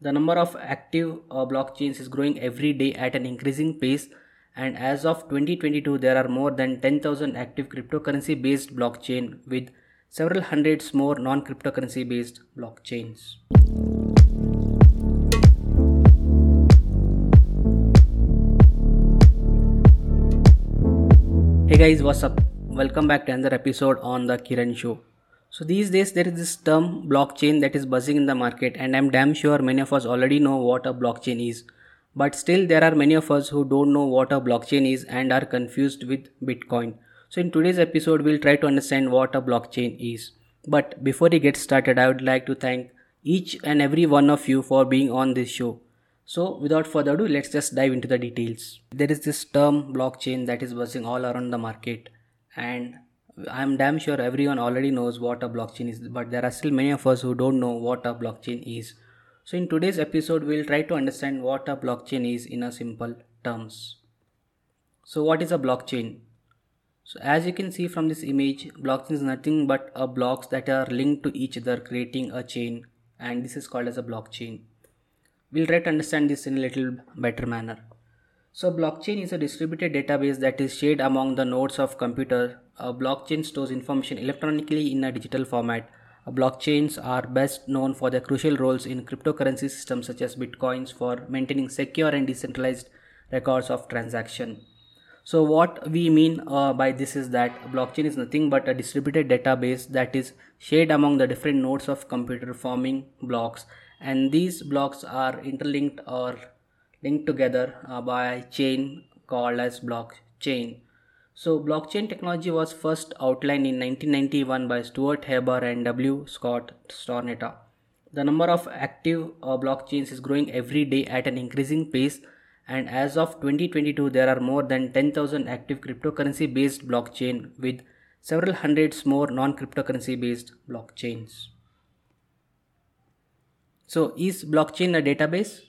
The number of active uh, blockchains is growing every day at an increasing pace and as of 2022 there are more than 10,000 active cryptocurrency based blockchain with several hundreds more non-cryptocurrency based blockchains. Hey guys, what's up? Welcome back to another episode on the Kiran Show. So these days there is this term blockchain that is buzzing in the market and I'm damn sure many of us already know what a blockchain is. But still there are many of us who don't know what a blockchain is and are confused with Bitcoin. So in today's episode we'll try to understand what a blockchain is. But before we get started I would like to thank each and every one of you for being on this show. So without further ado, let's just dive into the details. There is this term blockchain that is buzzing all around the market and I'm damn sure everyone already knows what a blockchain is, but there are still many of us who don't know what a blockchain is. So in today's episode, we'll try to understand what a blockchain is in a simple terms. So what is a blockchain? So as you can see from this image, blockchain is nothing but a blocks that are linked to each other creating a chain and this is called as a blockchain. We'll try to understand this in a little better manner. So blockchain is a distributed database that is shared among the nodes of computer. A blockchain stores information electronically in a digital format. blockchains are best known for their crucial roles in cryptocurrency systems such as bitcoins for maintaining secure and decentralized records of transaction. So what we mean uh, by this is that blockchain is nothing but a distributed database that is shared among the different nodes of computer forming blocks and these blocks are interlinked or linked together uh, by chain called as blockchain. So blockchain technology was first outlined in 1991 by Stuart Haber and W. Scott Stornetta. The number of active uh, blockchains is growing every day at an increasing pace and as of 2022 there are more than 10,000 active cryptocurrency based blockchain with several hundreds more non-cryptocurrency based blockchains. So is blockchain a database?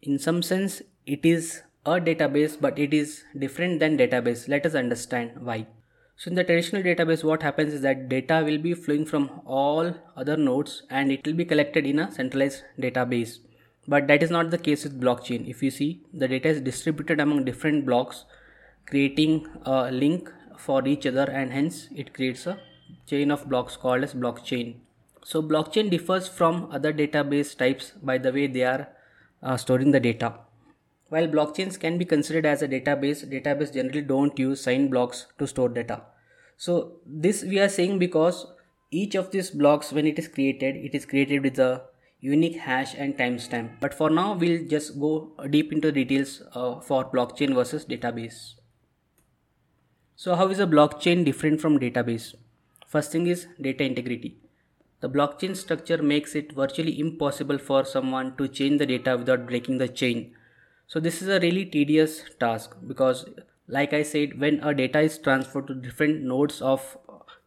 In some sense, it is a database, but it is different than database. Let us understand why. So in the traditional database, what happens is that data will be flowing from all other nodes and it will be collected in a centralized database. But that is not the case with blockchain. If you see, the data is distributed among different blocks, creating a link for each other and hence it creates a chain of blocks called as blockchain. So blockchain differs from other database types by the way they are uh, storing the data. While blockchains can be considered as a database, database generally don't use signed blocks to store data. So this we are saying because each of these blocks when it is created, it is created with a unique hash and timestamp. But for now, we'll just go deep into details uh, for blockchain versus database. So how is a blockchain different from database? First thing is data integrity. The blockchain structure makes it virtually impossible for someone to change the data without breaking the chain. So this is a really tedious task because like I said, when a data is transferred to different nodes of,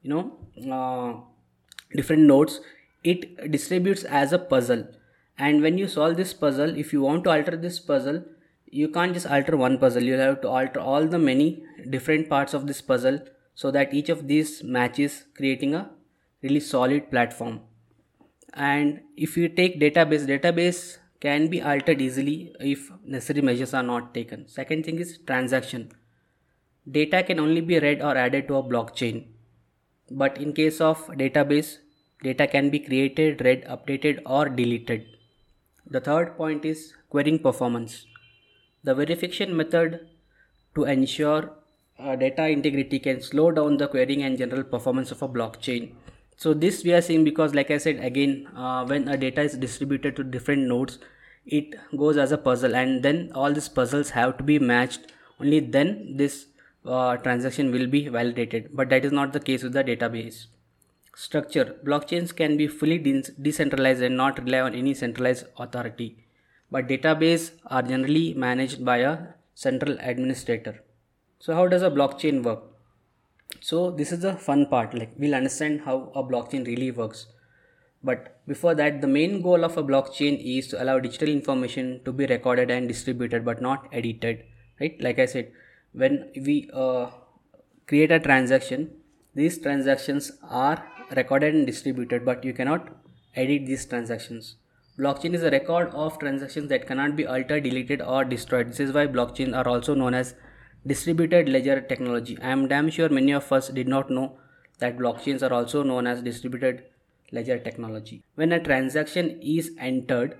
you know, uh, different nodes, it distributes as a puzzle. And when you solve this puzzle, if you want to alter this puzzle, you can't just alter one puzzle. you'll have to alter all the many different parts of this puzzle so that each of these matches creating a really solid platform. And if you take database database can be altered easily if necessary measures are not taken. Second thing is transaction. Data can only be read or added to a blockchain. But in case of database data can be created read updated or deleted. The third point is querying performance. The verification method to ensure uh, data integrity can slow down the querying and general performance of a blockchain so this we are seeing because like i said again uh, when a data is distributed to different nodes it goes as a puzzle and then all these puzzles have to be matched. Only then this uh, transaction will be validated. But that is not the case with the database. Structure. Blockchains can be fully de- decentralized and not rely on any centralized authority. But database are generally managed by a central administrator. So how does a blockchain work so this is the fun part like we'll understand how a blockchain really works. But before that the main goal of a blockchain is to allow digital information to be recorded and distributed but not edited right? Like i said when we uh, create a transaction these transactions are recorded and distributed but you cannot edit these transactions. Blockchain is a record of transactions that cannot be altered, deleted, or destroyed. This is why blockchain are also known as distributed ledger technology. I am damn sure many of us did not know that blockchains are also known as distributed ledger technology. When a transaction is entered,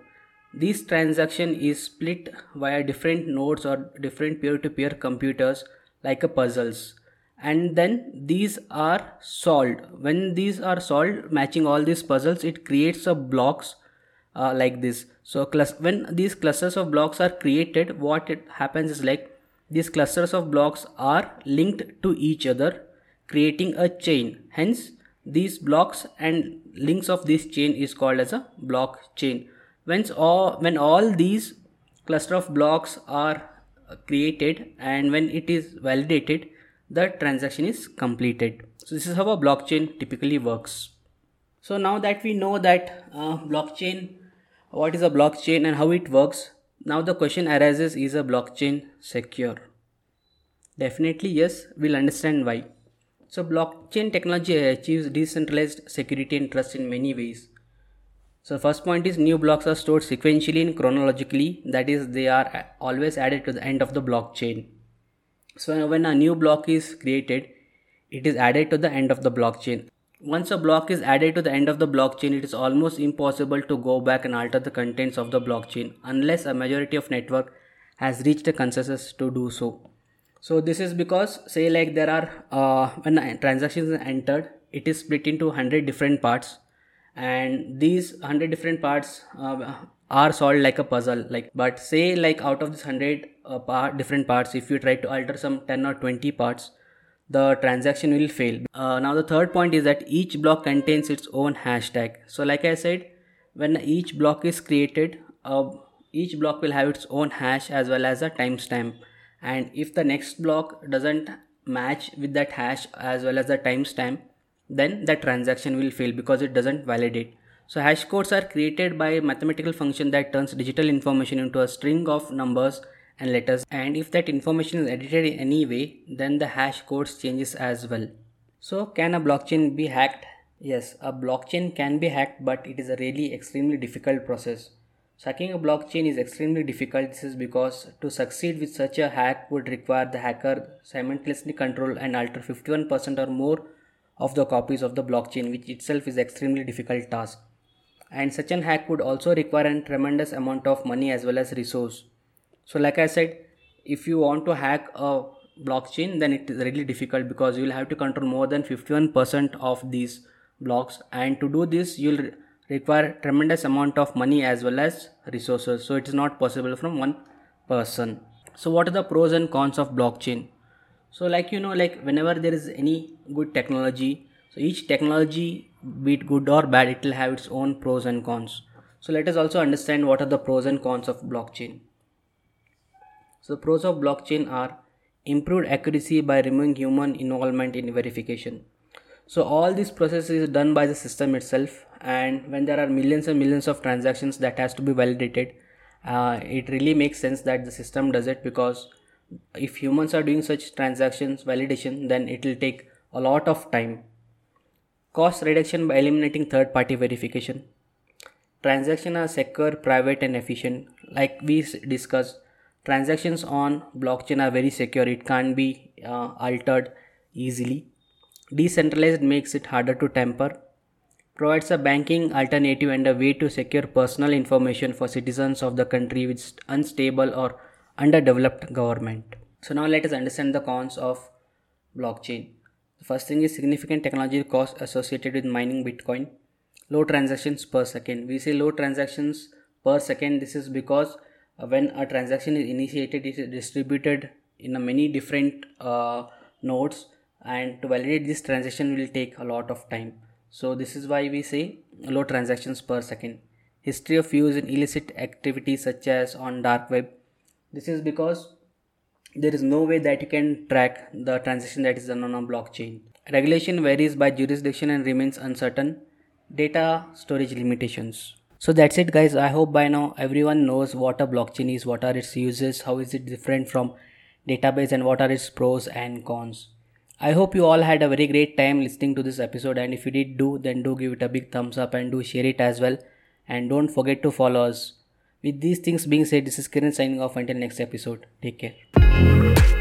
this transaction is split via different nodes or different peer-to-peer computers like a puzzles and then these are solved when these are solved matching all these puzzles it creates a blocks uh, like this so when these clusters of blocks are created what it happens is like these clusters of blocks are linked to each other creating a chain. Hence these blocks and links of this chain is called as a blockchain when all when all these cluster of blocks are created and when it is validated the transaction is completed. So this is how a blockchain typically works. So now that we know that uh, blockchain what is a blockchain and how it works now the question arises is a blockchain secure? Definitely yes we'll understand why. So blockchain technology achieves decentralized security and trust in many ways. So first point is new blocks are stored sequentially and chronologically. That is they are always added to the end of the blockchain. So when a new block is created it is added to the end of the blockchain once a block is added to the end of the blockchain, it is almost impossible to go back and alter the contents of the blockchain unless a majority of network has reached a consensus to do so. So this is because say like there are uh, when a transaction is entered, it is split into 100 different parts and these 100 different parts uh, are solved like a puzzle like but say like out of this 100 uh, part, different parts if you try to alter some 10 or 20 parts the transaction will fail. Uh, now the third point is that each block contains its own hashtag. So like I said, when each block is created, uh, each block will have its own hash as well as a timestamp. And if the next block doesn't match with that hash as well as the timestamp, then the transaction will fail because it doesn't validate. So hash codes are created by a mathematical function that turns digital information into a string of numbers and letters. And if that information is edited in any way then the hash codes changes as well. So can a blockchain be hacked? Yes a blockchain can be hacked but it is a really extremely difficult process. Hacking a blockchain is extremely difficult. This is because to succeed with such a hack would require the hacker simultaneously control and alter 51% or more of the copies of the blockchain which itself is extremely difficult task. And such an hack would also require a tremendous amount of money as well as resource so like i said if you want to hack a blockchain then it is really difficult because you will have to control more than 51% of these blocks. And to do this you'll require tremendous amount of money as well as resources. So it is not possible from one person. So what are the pros and cons of blockchain? So like you know like whenever there is any good technology so each technology be it good or bad it will have its own pros and cons. So let us also understand what are the pros and cons of blockchain so the pros of blockchain are improved accuracy by removing human involvement in verification. So all this process is done by the system itself and when there are millions and millions of transactions that has to be validated, uh, it really makes sense that the system does it because if humans are doing such transactions validation then it will take a lot of time. Cost reduction by eliminating third party verification. Transactions are secure, private and efficient. Like we discussed, transactions on blockchain are very secure. It can't be uh, altered easily. Decentralized makes it harder to tamper. Provides a banking alternative and a way to secure personal information for citizens of the country with unstable or underdeveloped government. So now let us understand the cons of blockchain. The first thing is significant technology cost associated with mining bitcoin. Low transactions per second. We say low transactions per second. This is because when a transaction is initiated it is distributed in many different uh, nodes and to validate this transaction will take a lot of time. So this is why we say low transactions per second. History of use in illicit activities such as on dark web. This is because there is no way that you can track the transaction that is done on a blockchain. Regulation varies by jurisdiction and remains uncertain. Data storage limitations so that's it guys i hope by now everyone knows what a blockchain is what are its uses how is it different from database and what are its pros and cons i hope you all had a very great time listening to this episode and if you did do then do give it a big thumbs up and do share it as well and don't forget to follow us. With these things being said, this is Kiran signing off until next episode. Take care.